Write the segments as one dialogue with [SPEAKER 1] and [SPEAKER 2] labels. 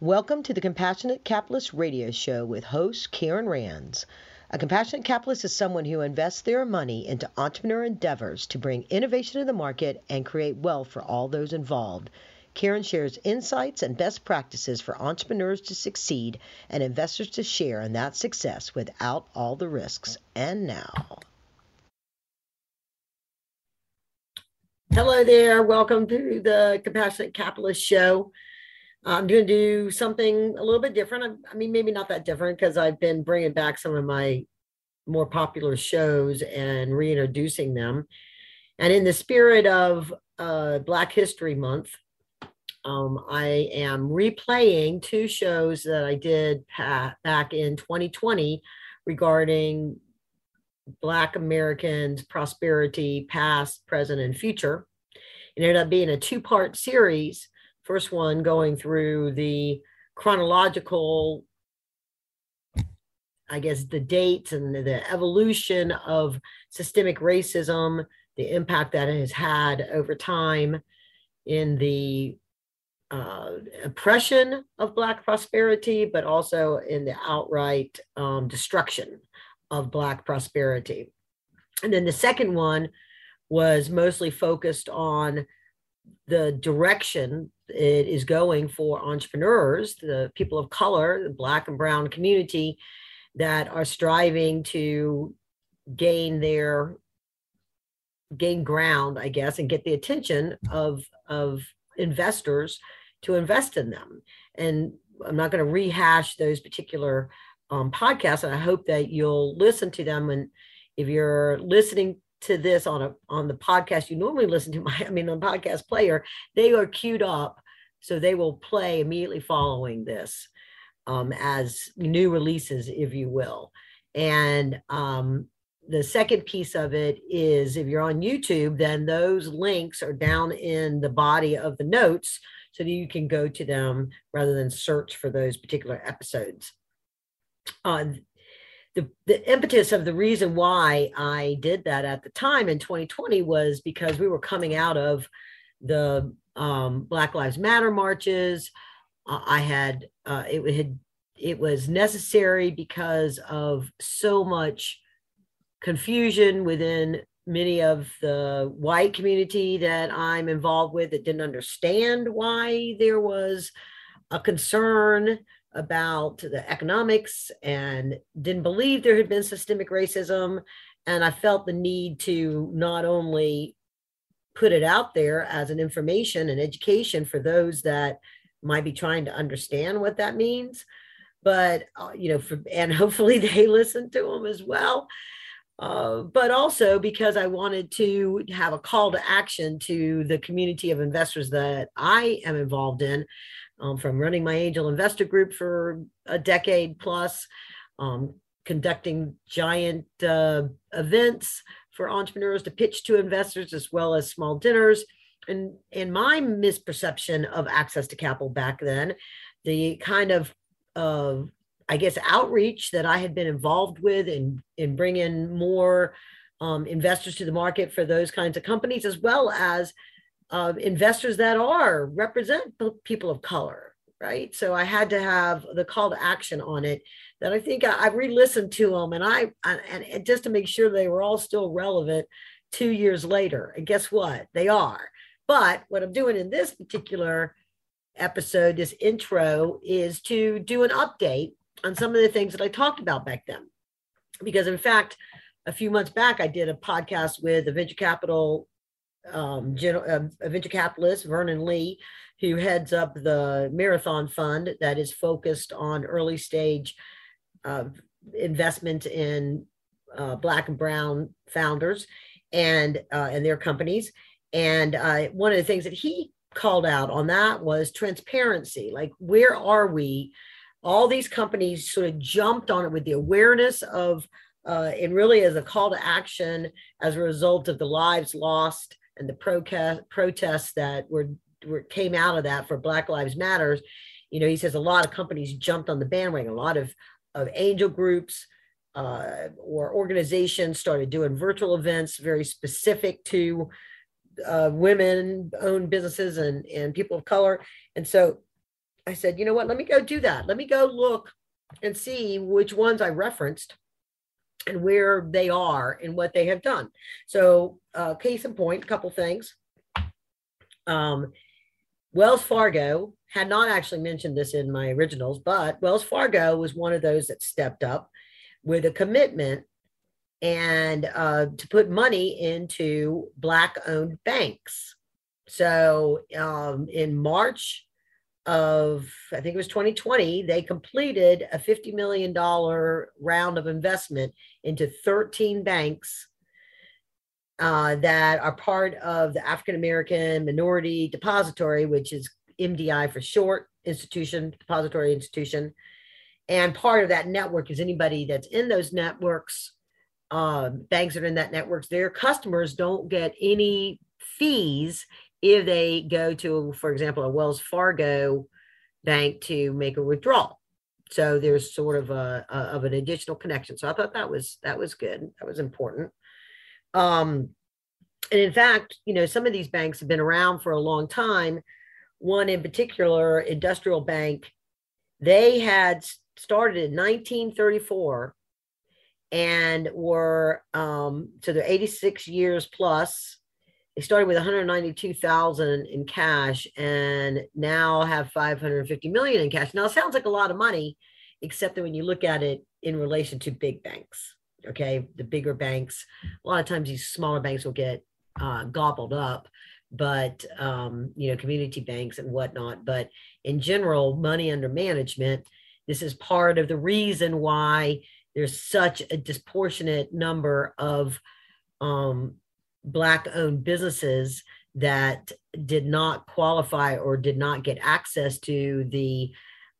[SPEAKER 1] Welcome to the Compassionate Capitalist Radio Show with host Karen Rands. A compassionate capitalist is someone who invests their money into entrepreneur endeavors to bring innovation to the market and create wealth for all those involved. Karen shares insights and best practices for entrepreneurs to succeed and investors to share in that success without all the risks. And now.
[SPEAKER 2] Hello there. Welcome to the Compassionate Capitalist Show. I'm going to do something a little bit different. I mean, maybe not that different because I've been bringing back some of my more popular shows and reintroducing them. And in the spirit of uh, Black History Month, um, I am replaying two shows that I did back in 2020 regarding Black Americans' prosperity, past, present, and future. It ended up being a two part series first one going through the chronological I guess the dates and the evolution of systemic racism, the impact that it has had over time in the uh, oppression of Black prosperity, but also in the outright um, destruction of Black prosperity. And then the second one was mostly focused on the direction it is going for entrepreneurs, the people of color, the Black and Brown community that are striving to gain their gain ground, I guess, and get the attention of of investors to invest in them. And I'm not going to rehash those particular um, podcasts, and I hope that you'll listen to them. And if you're listening to this on a on the podcast you normally listen to my i mean on podcast player they are queued up so they will play immediately following this um, as new releases if you will. And um, the second piece of it is if you're on youtube then those links are down in the body of the notes so that you can go to them rather than search for those particular episodes. Uh, the, the impetus of the reason why I did that at the time in 2020 was because we were coming out of the um, Black Lives Matter marches. Uh, I had uh, it had it was necessary because of so much confusion within many of the white community that I'm involved with that didn't understand why there was a concern about the economics and didn't believe there had been systemic racism. And I felt the need to not only put it out there as an information and education for those that might be trying to understand what that means, but uh, you know, for, and hopefully they listen to them as well. Uh, but also because I wanted to have a call to action to the community of investors that I am involved in um, from running my angel investor group for a decade plus, um, conducting giant uh, events for entrepreneurs to pitch to investors as well as small dinners. And in my misperception of access to capital back then, the kind of uh, I guess outreach that I had been involved with in in bringing more um, investors to the market for those kinds of companies, as well as uh, investors that are represent people of color, right? So I had to have the call to action on it. That I think I, I re-listened to them, and I and, and just to make sure they were all still relevant two years later. And guess what? They are. But what I'm doing in this particular episode, this intro, is to do an update on some of the things that I talked about back then. Because in fact, a few months back, I did a podcast with a venture capital um, general, uh, venture capitalist, Vernon Lee, who heads up the Marathon Fund that is focused on early stage uh, investment in uh, Black and Brown founders and uh, and their companies. And uh, one of the things that he called out on that was transparency. Like, where are we? All these companies sort of jumped on it with the awareness of, uh, and really as a call to action as a result of the lives lost and the protest protests that were, were came out of that for Black Lives Matters, you know, he says a lot of companies jumped on the bandwagon. A lot of of angel groups uh, or organizations started doing virtual events very specific to uh, women owned businesses and, and people of color. And so I said, you know what? Let me go do that. Let me go look and see which ones I referenced and where they are and what they have done. So, uh, case in point, a couple things. Um, Wells Fargo had not actually mentioned this in my originals, but Wells Fargo was one of those that stepped up with a commitment and uh, to put money into Black owned banks. So um, in March of, I think it was 2020, they completed a $50 million round of investment into 13 banks uh, that are part of the African American Minority Depository, which is MDI for short, institution, depository institution. And part of that network is anybody that's in those networks, uh, banks that are in that networks, their customers don't get any fees if they go to, for example, a Wells Fargo bank to make a withdrawal. So there's sort of a, a of an additional connection. So I thought that was that was good. That was important. Um, and in fact, you know, some of these banks have been around for a long time. One in particular, Industrial Bank, they had started in 1934 and were um, so they're 86 years plus. They started with 192,000 in cash and now have 550 million in cash. Now it sounds like a lot of money, except that when you look at it in relation to big banks, okay, the bigger banks, a lot of times these smaller banks will get uh, gobbled up but um, you know community banks and whatnot but in general money under management this is part of the reason why there's such a disproportionate number of um, black owned businesses that did not qualify or did not get access to the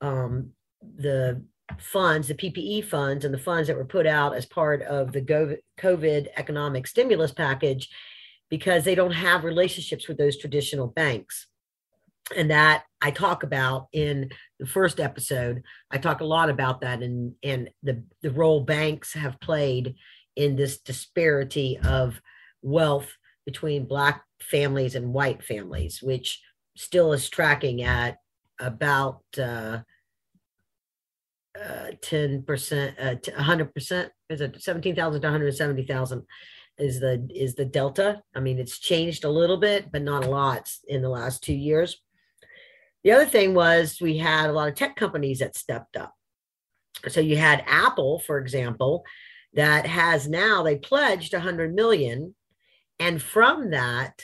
[SPEAKER 2] um, the funds, the PPE funds, and the funds that were put out as part of the COVID economic stimulus package because they don't have relationships with those traditional banks. And that I talk about in the first episode. I talk a lot about that and, and the, the role banks have played in this disparity of wealth between Black families and white families, which still is tracking at about uh, uh, 10%, uh, 100%, is it 17,000 to 170,000 is the is the delta. I mean, it's changed a little bit, but not a lot in the last two years. The other thing was we had a lot of tech companies that stepped up. So you had Apple, for example, that has now they pledged 100 million, and from that,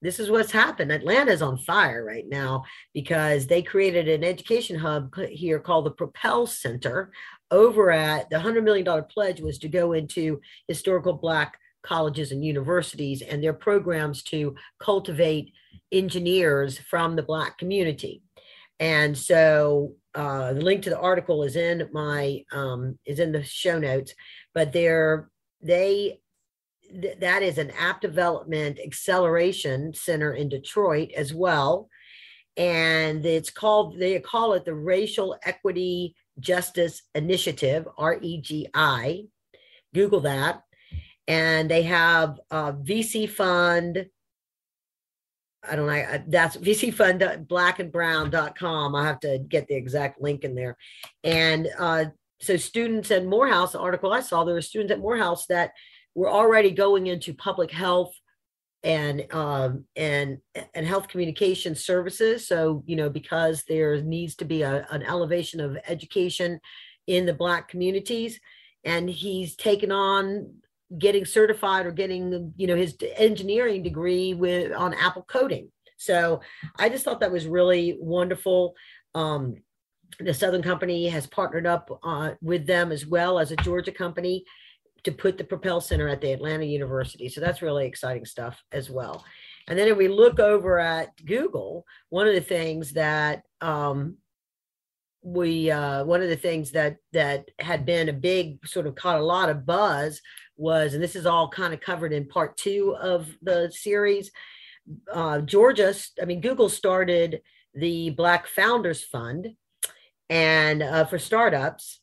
[SPEAKER 2] this is what's happened. Atlanta's on fire right now because they created an education hub here called the Propel Center. Over at the $100 million pledge was to go into historical Black colleges and universities and their programs to cultivate engineers from the Black community. And so uh, the link to the article is in my um, is in the show notes, but they're they th- that is an app development acceleration center in Detroit as well. And it's called, they call it the Racial Equity Justice Initiative, REJI. Google that and they have a VC fund. I don't know. That's VC fund blackandbrown.com. I have to get the exact link in there. And uh, so students at Morehouse, the article I saw, there were students at Morehouse that were already going into public health and um, and and health communication services. So you know because there needs to be a, an elevation of education in the Black communities, and he's taken on getting certified or getting you know his engineering degree with on apple coding. So i just thought that was really wonderful. Um, the southern company has partnered up uh, with them as well as a georgia company to put the propel center at the atlanta university so that's really exciting stuff as well and then if we look over at google one of the things that um, we uh, one of the things that that had been a big sort of caught a lot of buzz was, and this is all kind of covered in part two of the series. Uh, Georgia, I mean, Google started the Black Founders Fund and uh, for startups,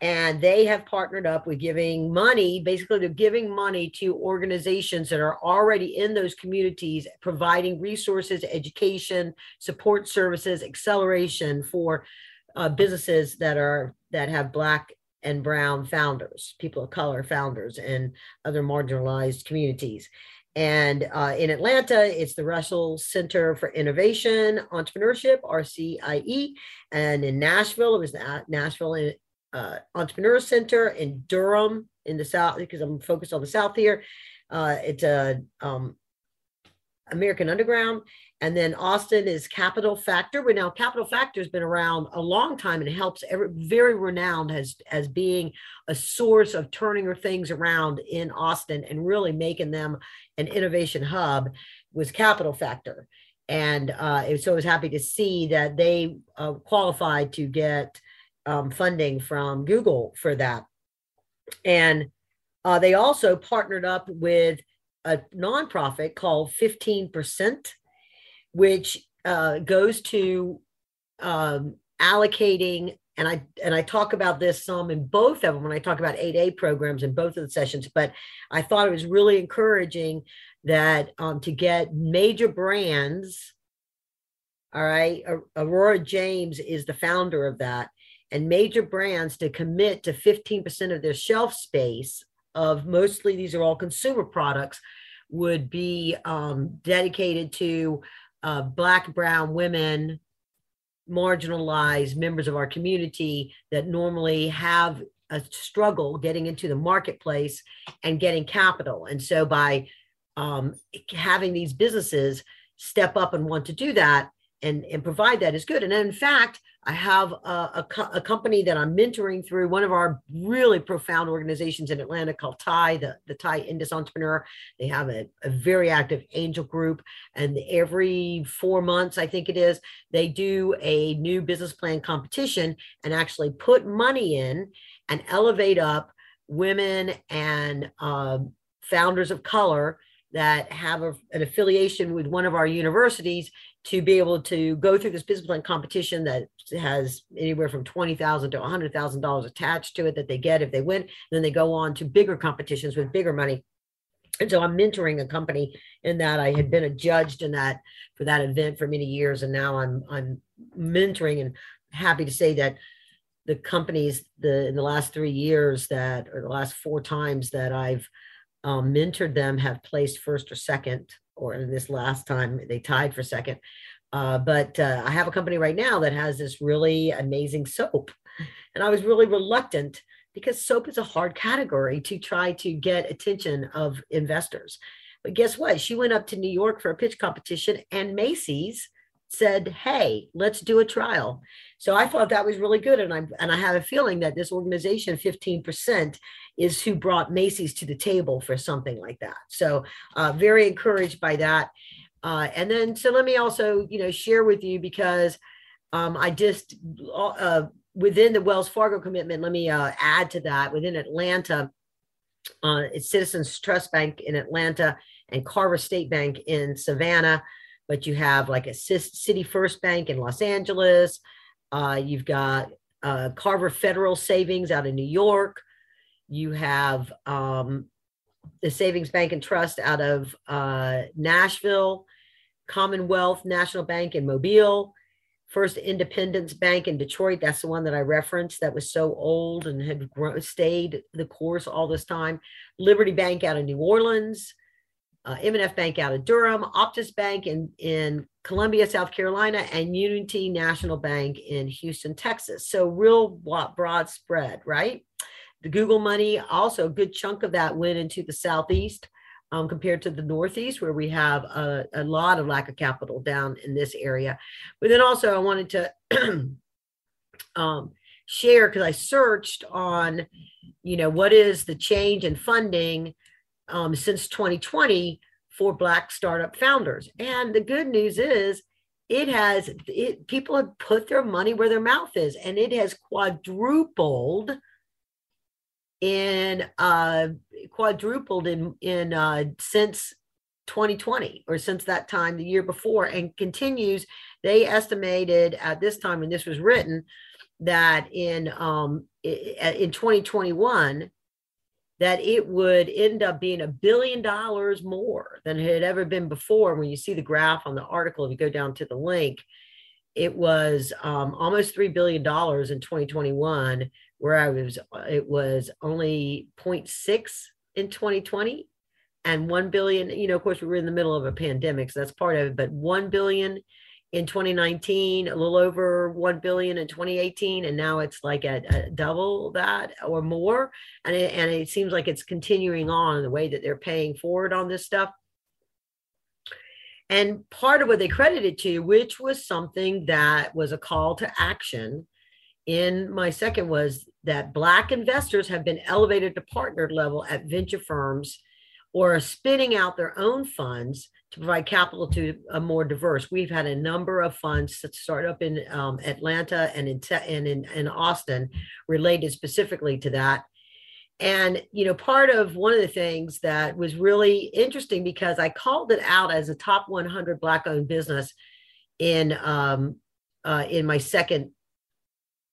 [SPEAKER 2] and they have partnered up with giving money basically they're giving money to organizations that are already in those communities providing resources education support services acceleration for uh, businesses that are that have black and brown founders people of color founders and other marginalized communities and uh, in Atlanta, it's the Russell Center for Innovation Entrepreneurship, RCIE. And in Nashville, it was the Nashville uh, Entrepreneur Center in Durham in the South, because I'm focused on the South here. Uh, it's a um, American Underground. And then Austin is Capital Factory. But now Capital Factory has been around a long time and helps every, very renowned as, as being a source of turning things around in Austin and really making them an innovation hub was Capital Factory. And uh, so I was happy to see that they uh, qualified to get um, funding from Google for that. And uh, they also partnered up with a nonprofit called 15%, which uh, goes to um, allocating and I and I talk about this some in both of them when I talk about 8A programs in both of the sessions. But I thought it was really encouraging that um, to get major brands. All right, Aurora James is the founder of that, and major brands to commit to 15% of their shelf space of mostly these are all consumer products would be um, dedicated to uh, black brown women marginalized members of our community that normally have a struggle getting into the marketplace and getting capital. And so by um, having these businesses step up and want to do that and, and provide that is good. And in fact I have a, a, a, company that I'm mentoring through one of our really profound organizations in Atlanta called TIE, the, the TIE Indus Entrepreneur. They have a, a very active angel group. And every four months, I think it is, they do a new business plan competition and actually put money in and elevate up women and um, founders of color that have a, an affiliation with one of our universities to be able to go through this business plan competition that has anywhere from 20,000 to $100,000 attached to it that they get if they win. Then they go on to bigger competitions with bigger money. And so I'm mentoring a company in that I had been a judge in that for that event for many years. And now I'm, I'm mentoring and happy to say that the companies the in the last three years that or the last four times that I've um, mentored them have placed first or second or in this last time they tied for second. Uh, but uh, I have a company right now that has this really amazing soap. And I was really reluctant because soap is a hard category to try to get attention of investors. But guess what? She went up to New York for a pitch competition, and Macy's said, "Hey, let's do a trial." So I thought that was really good, and I and I have a feeling that this organization, fifteen percent, is who brought Macy's to the table for something like that. So uh, very encouraged by that. Uh, and then, so let me also, you know, share with you because um, I just uh, within the Wells Fargo commitment. Let me uh, add to that within Atlanta. Uh, it's Citizens Trust Bank in Atlanta and Carver State Bank in Savannah, but you have like a City First Bank in Los Angeles. Uh, you've got Carver Federal Savings out of New York. You have um, the Savings Bank and Trust out of uh, Nashville, Commonwealth National Bank in Mobile, First Independence Bank in Detroit. That's the one that I referenced that was so old and had grown, stayed the course all this time. Liberty Bank out of New Orleans, uh, M&F Bank out of Durham, Optus Bank in, in Columbia, South Carolina, and Unity National Bank in Houston, Texas. So real broad spread, right? The Google money, also a good chunk of that went into the Southeast um, compared to the Northeast, where we have a, a, lot of lack of capital down in this area. But then also, I wanted to um, share because I searched on, you know, what is the change in funding um, since 2020 for Black startup founders. And the good news is, it has it, people have put their money where their mouth is, and it has quadrupled in uh, quadrupled in in uh, since 2020 or since that time the year before and continues they estimated at this time when this was written that in um, in 2021 that it would end up being a billion dollars more than it had ever been before. When you see the graph on the article, if you go down to the link, it was um, almost three billion dollars in 2021, where I was it was only 0.6 in 2020 and 1 billion you know of course we were in the middle of a pandemic so that's part of it but 1 billion in 2019 a little over 1 billion in 2018 and now it's like at, double that or more. And it, and it seems like it's continuing on the way that they're paying forward on this stuff. And part of what they credited to which was something that was a call to action in my second was that black investors have been elevated to partner level at venture firms or are spinning out their own funds to provide capital to a more diverse. We've had a number of funds that start up in um, Atlanta and in, and in, in Austin related specifically to that. And, you know, part of one of the things that was really interesting because I called it out as a top 100 Black owned business in, um, uh, in my second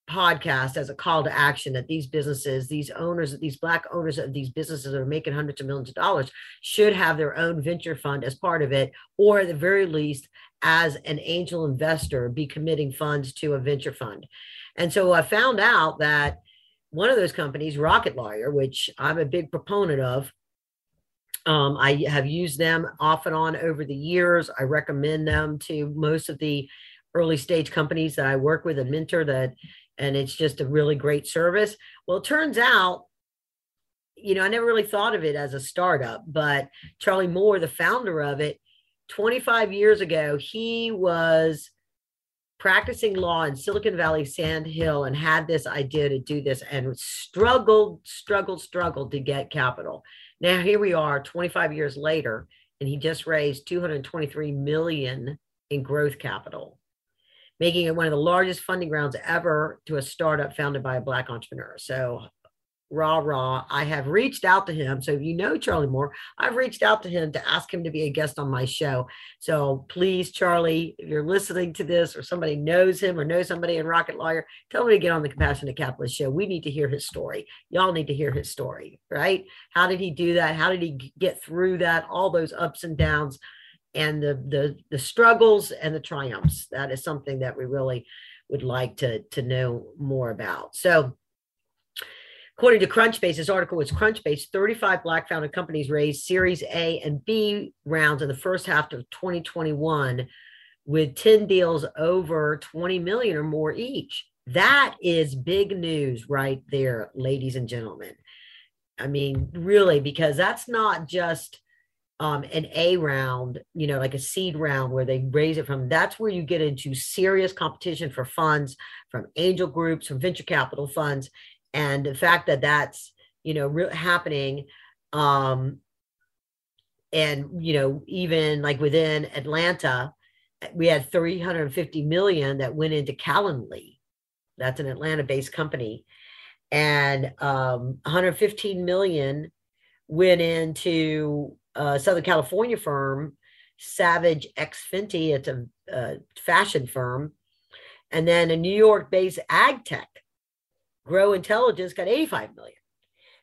[SPEAKER 2] podcast as a call to action that these businesses, these owners, these black owners of these businesses that are making hundreds of millions of dollars should have their own venture fund as part of it, or at the very least, as an angel investor, be committing funds to a venture fund. And so I found out that one of those companies, Rocket Lawyer, which I'm a big proponent of, um, I have used them off and on over the years. I recommend them to most of the early stage companies that I work with and mentor that and it's just a really great service. Well, it turns out, you know, I never really thought of it as a startup, but Charlie Moore, the founder of it, 25 years ago, he was practicing law in Silicon Valley, Sand Hill, and had this idea to do this and struggled, struggled, struggled to get capital. Now, here we are 25 years later, and he just raised 223 million in growth capital making it one of the largest funding rounds ever to a startup founded by a Black entrepreneur. So, rah, rah. I have reached out to him. So, if you know Charlie Moore, I've reached out to him to ask him to be a guest on my show. So, please, Charlie, if you're listening to this or somebody knows him or knows somebody in Rocket Lawyer, tell me to get on the Compassionate Capitalist show. We need to hear his story. Y'all need to hear his story, right? How did he do that? How did he get through that? All those ups and downs and the, the the struggles and the triumphs. That is something that we really would like to to know more about. So according to Crunchbase, this article was Crunchbase, 35 black founded companies raised Series A and B rounds in the first half of 2021 with 10 deals over 20 million or more each. That is big news right there, ladies and gentlemen. I mean, really, because that's not just um, an A round, you know, like a seed round where they raise it from, that's where you get into serious competition for funds from angel groups, from venture capital funds. And the fact that that's, you know, re- happening. Um, and, you know, even like within Atlanta, we had 350 million that went into Calendly. That's an Atlanta based company. And um, 115 million went into uh, Southern California firm, Savage X Fenty. It's a, a fashion firm. And then a New York based ag tech, Gro Intelligence, got 85 million.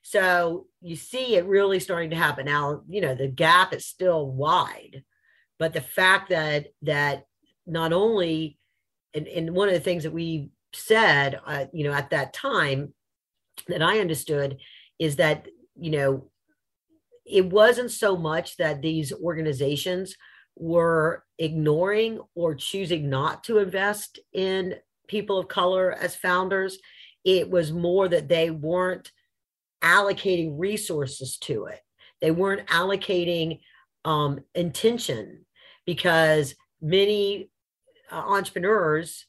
[SPEAKER 2] So you see it really starting to happen. Now, you know, the gap is still wide, but the fact that, that not only, and, and one of the things that we said, uh, you know, at that time that I understood is that, you know, it wasn't so much that these organizations were ignoring or choosing not to invest in people of color as founders. It was more that they weren't allocating resources to it. They weren't allocating um, intention because many uh, entrepreneurs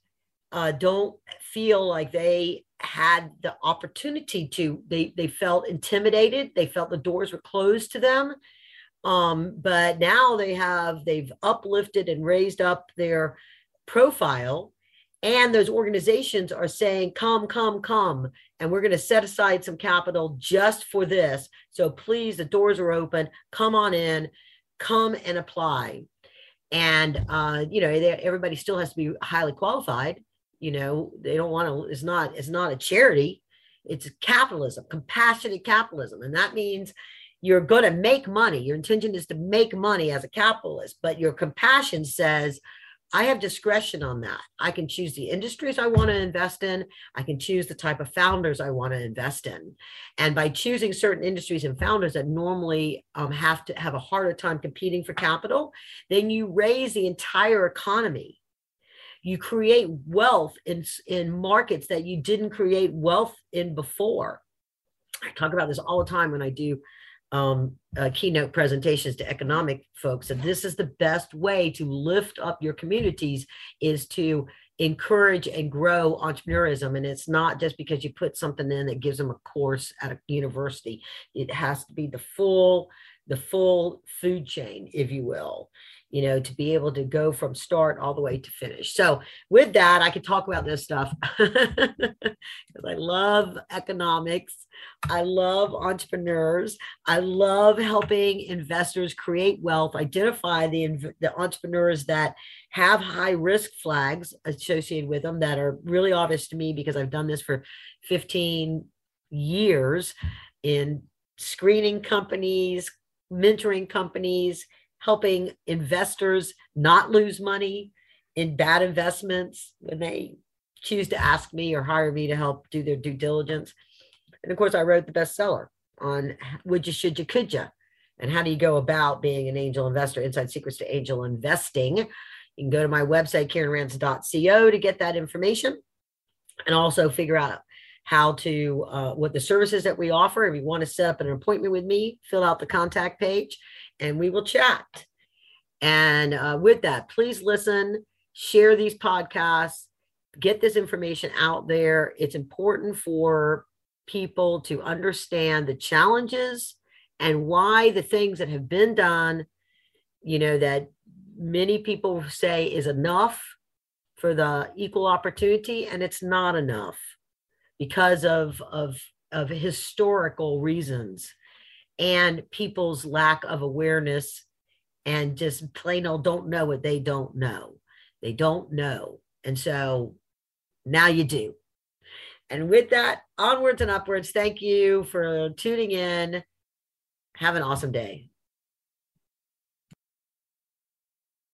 [SPEAKER 2] uh, don't feel like they had the opportunity to they they felt intimidated they felt the doors were closed to them um, but now they have they've uplifted and raised up their profile and those organizations are saying come come come and we're going to set aside some capital just for this so please the doors are open come on in come and apply. And, uh, you know, everybody still has to be highly qualified. You know, they don't want to, it's not, it's not a charity. It's capitalism, compassionate capitalism. And that means you're going to make money. Your intention is to make money as a capitalist, but your compassion says, I have discretion on that. I can choose the industries I want to invest in. I can choose the type of founders I want to invest in. And by choosing certain industries and founders that normally um, have to have a harder time competing for capital, then you raise the entire economy. You create wealth in, in markets that you didn't create wealth in before. I talk about this all the time when I do um, uh, keynote presentations to economic folks and this is the best way to lift up your communities is to encourage and grow entrepreneurism. And it's not just because you put something in that gives them a course at a university. It has to be the full the full food chain if you will you know, to be able to go from start all the way to finish. So, with that, I could talk about this stuff because I love economics. I love entrepreneurs. I love helping investors create wealth, identify the, the entrepreneurs that have high risk flags associated with them that are really obvious to me because I've done this for 15 years in screening companies, mentoring companies helping investors not lose money in bad investments when they choose to ask me or hire me to help do their due diligence. And of course, I wrote the bestseller on would you, should you, could you, and how do you go about being an angel investor, inside secrets to angel investing. You can go to my website, KarenRands.co, to get that information and also figure out how to, uh, what the services that we offer. If you want to set up an appointment with me, fill out the contact page and we will chat. And uh, with that, please listen, share these podcasts, get this information out there. It's important for people to understand the challenges and why the things that have been done, you know, that many people say is enough for the equal opportunity, and it's not enough because of, of, of historical reasons and people's lack of awareness and just plain old don't know what they don't know. They don't know. And so now you do. And with that, onwards and upwards, thank you for tuning in. Have an awesome day.